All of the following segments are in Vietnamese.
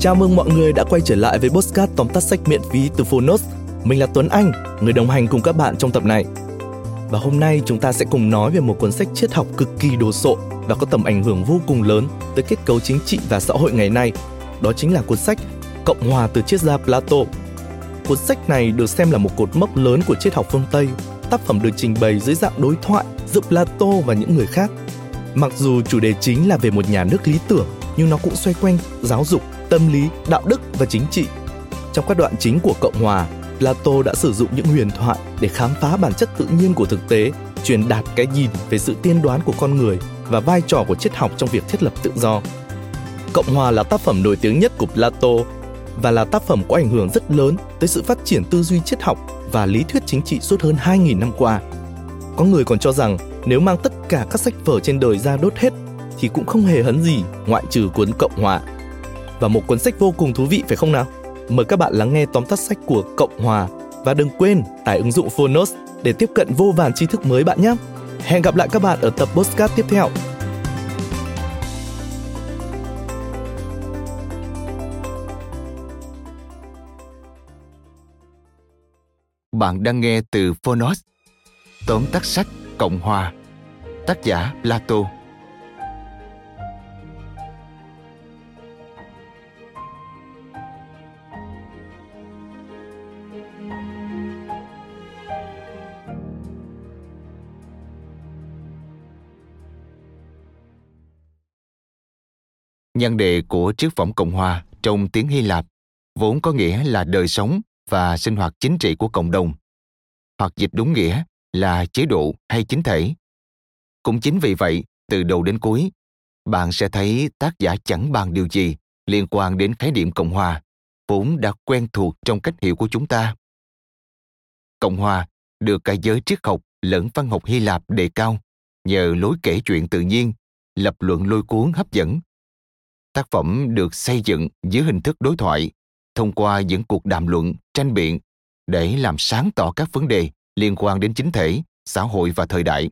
Chào mừng mọi người đã quay trở lại với Postcard tóm tắt sách miễn phí từ Phonos. Mình là Tuấn Anh, người đồng hành cùng các bạn trong tập này. Và hôm nay chúng ta sẽ cùng nói về một cuốn sách triết học cực kỳ đồ sộ và có tầm ảnh hưởng vô cùng lớn tới kết cấu chính trị và xã hội ngày nay. Đó chính là cuốn sách Cộng hòa từ triết gia Plato. Cuốn sách này được xem là một cột mốc lớn của triết học phương Tây. Tác phẩm được trình bày dưới dạng đối thoại giữa Plato và những người khác. Mặc dù chủ đề chính là về một nhà nước lý tưởng, nhưng nó cũng xoay quanh giáo dục, tâm lý, đạo đức và chính trị. Trong các đoạn chính của Cộng hòa, Plato đã sử dụng những huyền thoại để khám phá bản chất tự nhiên của thực tế, truyền đạt cái nhìn về sự tiên đoán của con người và vai trò của triết học trong việc thiết lập tự do. Cộng hòa là tác phẩm nổi tiếng nhất của Plato và là tác phẩm có ảnh hưởng rất lớn tới sự phát triển tư duy triết học và lý thuyết chính trị suốt hơn 2.000 năm qua. Có người còn cho rằng nếu mang tất cả các sách vở trên đời ra đốt hết thì cũng không hề hấn gì ngoại trừ cuốn Cộng hòa. Và một cuốn sách vô cùng thú vị, phải không nào? Mời các bạn lắng nghe tóm tắt sách của Cộng hòa và đừng quên tải ứng dụng Phonos để tiếp cận vô vàn tri thức mới bạn nhé. Hẹn gặp lại các bạn ở tập postcard tiếp theo. Bạn đang nghe từ Phonos. Tóm tắt sách Cộng Hòa. Tác giả Plato. Nhan đề của triết phẩm Cộng Hòa trong tiếng Hy Lạp vốn có nghĩa là đời sống và sinh hoạt chính trị của cộng đồng, hoặc dịch đúng nghĩa là chế độ hay chính thể. Cũng chính vì vậy, từ đầu đến cuối, bạn sẽ thấy tác giả chẳng bàn điều gì liên quan đến khái niệm Cộng hòa, vốn đã quen thuộc trong cách hiểu của chúng ta. Cộng hòa được cả giới triết học lẫn văn học Hy Lạp đề cao nhờ lối kể chuyện tự nhiên, lập luận lôi cuốn hấp dẫn. Tác phẩm được xây dựng dưới hình thức đối thoại thông qua những cuộc đàm luận, tranh biện để làm sáng tỏ các vấn đề liên quan đến chính thể, xã hội và thời đại.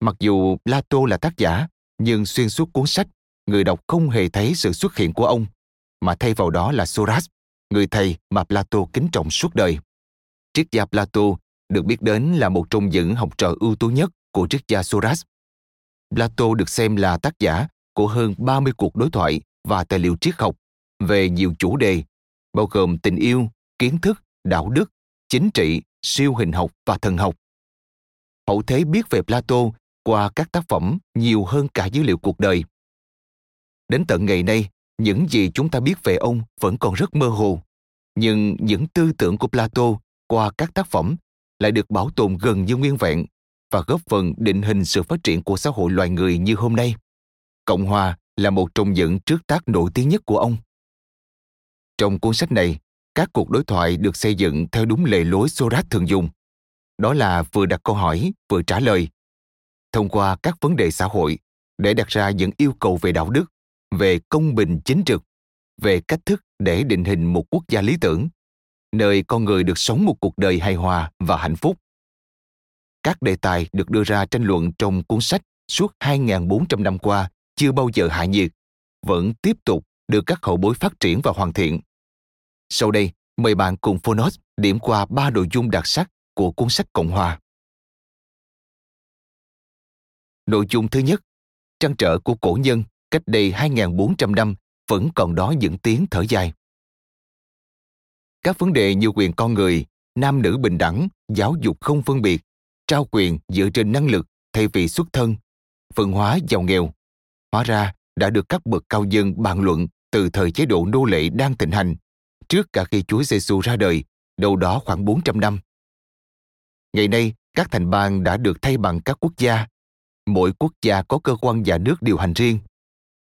Mặc dù Plato là tác giả, nhưng xuyên suốt cuốn sách, người đọc không hề thấy sự xuất hiện của ông, mà thay vào đó là Soras, người thầy mà Plato kính trọng suốt đời. Triết gia Plato được biết đến là một trong những học trò ưu tú nhất của triết gia Soras. Plato được xem là tác giả của hơn 30 cuộc đối thoại và tài liệu triết học về nhiều chủ đề, bao gồm tình yêu, kiến thức, đạo đức, chính trị, siêu hình học và thần học. Hậu thế biết về Plato qua các tác phẩm nhiều hơn cả dữ liệu cuộc đời. Đến tận ngày nay, những gì chúng ta biết về ông vẫn còn rất mơ hồ, nhưng những tư tưởng của Plato qua các tác phẩm lại được bảo tồn gần như nguyên vẹn và góp phần định hình sự phát triển của xã hội loài người như hôm nay. Cộng hòa là một trong những trước tác nổi tiếng nhất của ông. Trong cuốn sách này, các cuộc đối thoại được xây dựng theo đúng lề lối Socrates thường dùng. Đó là vừa đặt câu hỏi, vừa trả lời. Thông qua các vấn đề xã hội để đặt ra những yêu cầu về đạo đức, về công bình chính trực, về cách thức để định hình một quốc gia lý tưởng, nơi con người được sống một cuộc đời hài hòa và hạnh phúc. Các đề tài được đưa ra tranh luận trong cuốn sách suốt 2.400 năm qua chưa bao giờ hạ nhiệt, vẫn tiếp tục được các hậu bối phát triển và hoàn thiện. Sau đây, mời bạn cùng Phonos điểm qua ba nội dung đặc sắc của cuốn sách Cộng Hòa. Nội dung thứ nhất, trăn trở của cổ nhân cách đây 2.400 năm vẫn còn đó những tiếng thở dài. Các vấn đề như quyền con người, nam nữ bình đẳng, giáo dục không phân biệt, trao quyền dựa trên năng lực thay vì xuất thân, phân hóa giàu nghèo, hóa ra đã được các bậc cao dân bàn luận từ thời chế độ nô lệ đang thịnh hành, trước cả khi Chúa Giêsu ra đời, đâu đó khoảng 400 năm. Ngày nay, các thành bang đã được thay bằng các quốc gia. Mỗi quốc gia có cơ quan nhà nước điều hành riêng.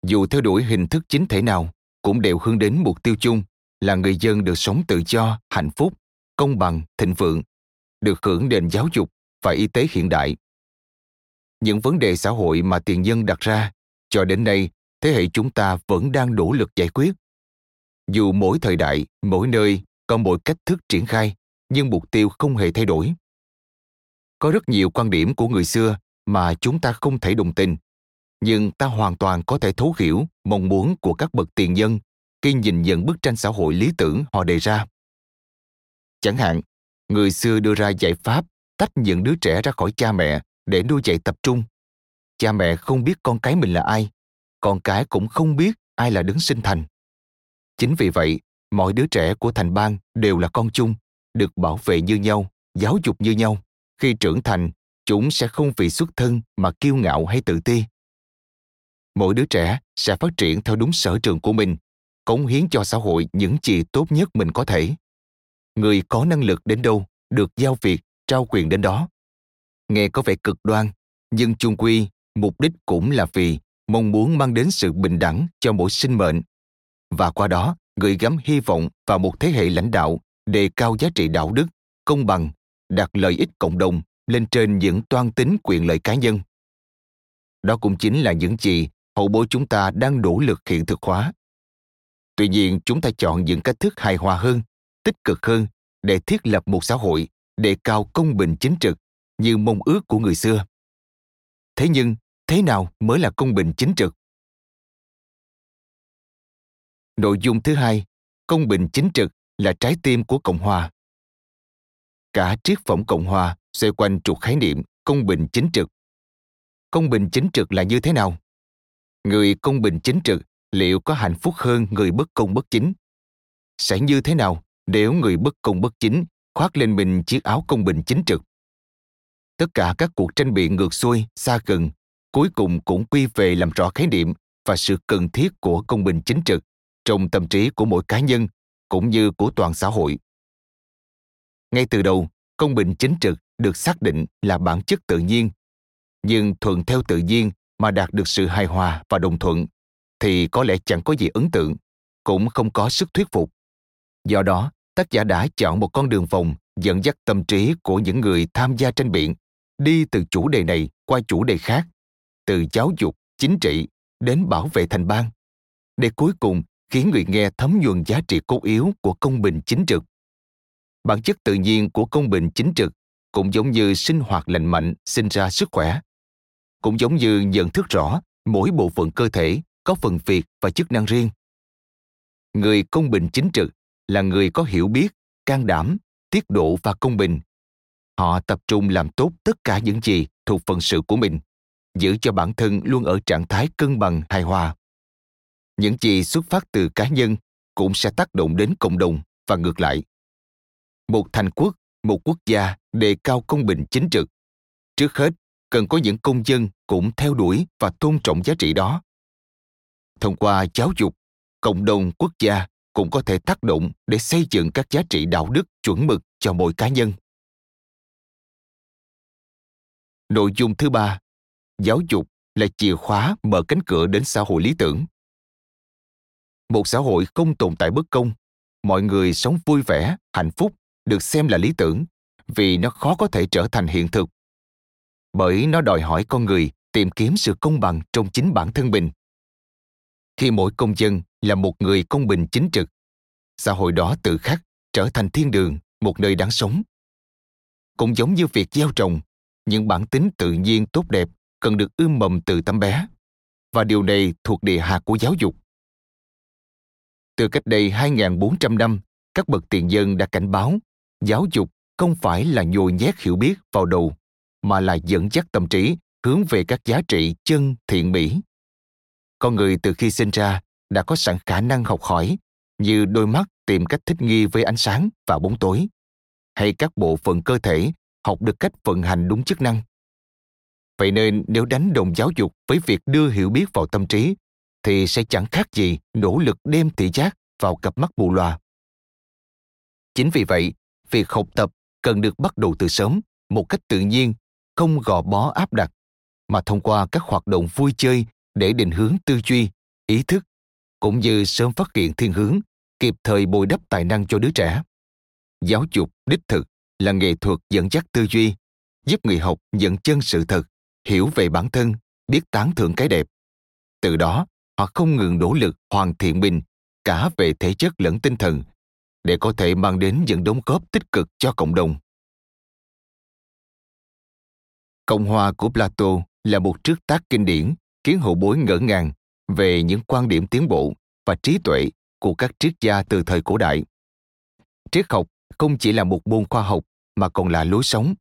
Dù theo đuổi hình thức chính thể nào, cũng đều hướng đến mục tiêu chung là người dân được sống tự do, hạnh phúc, công bằng, thịnh vượng, được hưởng nền giáo dục và y tế hiện đại. Những vấn đề xã hội mà tiền nhân đặt ra cho đến nay thế hệ chúng ta vẫn đang nỗ lực giải quyết dù mỗi thời đại mỗi nơi có mỗi cách thức triển khai nhưng mục tiêu không hề thay đổi có rất nhiều quan điểm của người xưa mà chúng ta không thể đồng tình nhưng ta hoàn toàn có thể thấu hiểu mong muốn của các bậc tiền nhân khi nhìn nhận bức tranh xã hội lý tưởng họ đề ra. Chẳng hạn, người xưa đưa ra giải pháp tách những đứa trẻ ra khỏi cha mẹ để nuôi dạy tập trung. Cha mẹ không biết con cái mình là ai, con cái cũng không biết ai là đứng sinh thành. Chính vì vậy, mọi đứa trẻ của thành bang đều là con chung, được bảo vệ như nhau, giáo dục như nhau. Khi trưởng thành, chúng sẽ không vì xuất thân mà kiêu ngạo hay tự ti. Mỗi đứa trẻ sẽ phát triển theo đúng sở trường của mình, cống hiến cho xã hội những gì tốt nhất mình có thể. Người có năng lực đến đâu, được giao việc, trao quyền đến đó. Nghe có vẻ cực đoan, nhưng chung quy, mục đích cũng là vì mong muốn mang đến sự bình đẳng cho mỗi sinh mệnh. Và qua đó, gửi gắm hy vọng vào một thế hệ lãnh đạo đề cao giá trị đạo đức, công bằng, đặt lợi ích cộng đồng lên trên những toan tính quyền lợi cá nhân. Đó cũng chính là những gì hậu bối chúng ta đang nỗ lực hiện thực hóa. Tuy nhiên, chúng ta chọn những cách thức hài hòa hơn, tích cực hơn để thiết lập một xã hội đề cao công bình chính trực như mong ước của người xưa. Thế nhưng, thế nào mới là công bình chính trực? Nội dung thứ hai, công bình chính trực là trái tim của Cộng hòa. Cả triết phẩm Cộng hòa xoay quanh trục khái niệm công bình chính trực. Công bình chính trực là như thế nào? Người công bình chính trực liệu có hạnh phúc hơn người bất công bất chính? Sẽ như thế nào nếu người bất công bất chính khoác lên mình chiếc áo công bình chính trực? Tất cả các cuộc tranh biện ngược xuôi, xa gần, cuối cùng cũng quy về làm rõ khái niệm và sự cần thiết của công bình chính trực trong tâm trí của mỗi cá nhân cũng như của toàn xã hội. Ngay từ đầu, công bình chính trực được xác định là bản chất tự nhiên, nhưng thuận theo tự nhiên mà đạt được sự hài hòa và đồng thuận thì có lẽ chẳng có gì ấn tượng, cũng không có sức thuyết phục. Do đó, tác giả đã chọn một con đường vòng dẫn dắt tâm trí của những người tham gia tranh biện đi từ chủ đề này qua chủ đề khác, từ giáo dục, chính trị đến bảo vệ thành bang, để cuối cùng khiến người nghe thấm nhuần giá trị cốt yếu của công bình chính trực. Bản chất tự nhiên của công bình chính trực cũng giống như sinh hoạt lành mạnh sinh ra sức khỏe. Cũng giống như nhận thức rõ mỗi bộ phận cơ thể có phần việc và chức năng riêng. Người công bình chính trực là người có hiểu biết, can đảm, tiết độ và công bình. Họ tập trung làm tốt tất cả những gì thuộc phận sự của mình, giữ cho bản thân luôn ở trạng thái cân bằng hài hòa. Những gì xuất phát từ cá nhân cũng sẽ tác động đến cộng đồng và ngược lại. Một thành quốc một quốc gia đề cao công bình chính trực. Trước hết cần có những công dân cũng theo đuổi và tôn trọng giá trị đó. Thông qua giáo dục cộng đồng quốc gia cũng có thể tác động để xây dựng các giá trị đạo đức chuẩn mực cho mỗi cá nhân. Nội dung thứ ba, giáo dục là chìa khóa mở cánh cửa đến xã hội lý tưởng. Một xã hội không tồn tại bất công, mọi người sống vui vẻ, hạnh phúc, được xem là lý tưởng, vì nó khó có thể trở thành hiện thực. Bởi nó đòi hỏi con người tìm kiếm sự công bằng trong chính bản thân mình. Khi mỗi công dân là một người công bình chính trực, xã hội đó tự khắc trở thành thiên đường, một nơi đáng sống. Cũng giống như việc gieo trồng những bản tính tự nhiên tốt đẹp cần được ươm mầm từ tấm bé và điều này thuộc địa hạt của giáo dục từ cách đây 2.400 năm, các bậc tiền dân đã cảnh báo giáo dục không phải là nhồi nhét hiểu biết vào đầu, mà là dẫn dắt tâm trí hướng về các giá trị chân thiện mỹ. Con người từ khi sinh ra đã có sẵn khả năng học hỏi, như đôi mắt tìm cách thích nghi với ánh sáng và bóng tối, hay các bộ phận cơ thể học được cách vận hành đúng chức năng. Vậy nên nếu đánh đồng giáo dục với việc đưa hiểu biết vào tâm trí thì sẽ chẳng khác gì nỗ lực đem thị giác vào cặp mắt mù loà. Chính vì vậy, việc học tập cần được bắt đầu từ sớm, một cách tự nhiên, không gò bó áp đặt, mà thông qua các hoạt động vui chơi để định hướng tư duy, ý thức, cũng như sớm phát hiện thiên hướng, kịp thời bồi đắp tài năng cho đứa trẻ. Giáo dục đích thực là nghệ thuật dẫn dắt tư duy, giúp người học dẫn chân sự thật, hiểu về bản thân, biết tán thưởng cái đẹp. Từ đó, họ không ngừng nỗ lực hoàn thiện mình cả về thể chất lẫn tinh thần để có thể mang đến những đóng góp tích cực cho cộng đồng. Cộng hòa của Plato là một trước tác kinh điển khiến hậu bối ngỡ ngàng về những quan điểm tiến bộ và trí tuệ của các triết gia từ thời cổ đại. Triết học không chỉ là một môn khoa học mà còn là lối sống.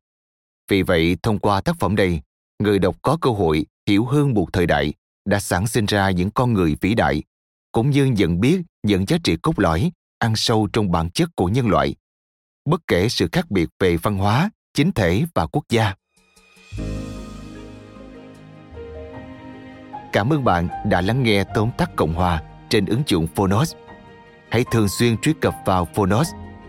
Vì vậy, thông qua tác phẩm này, người đọc có cơ hội hiểu hơn một thời đại đã sản sinh ra những con người vĩ đại, cũng như nhận biết những giá trị cốt lõi ăn sâu trong bản chất của nhân loại, bất kể sự khác biệt về văn hóa, chính thể và quốc gia. Cảm ơn bạn đã lắng nghe tóm tắt Cộng Hòa trên ứng dụng Phonos. Hãy thường xuyên truy cập vào Phonos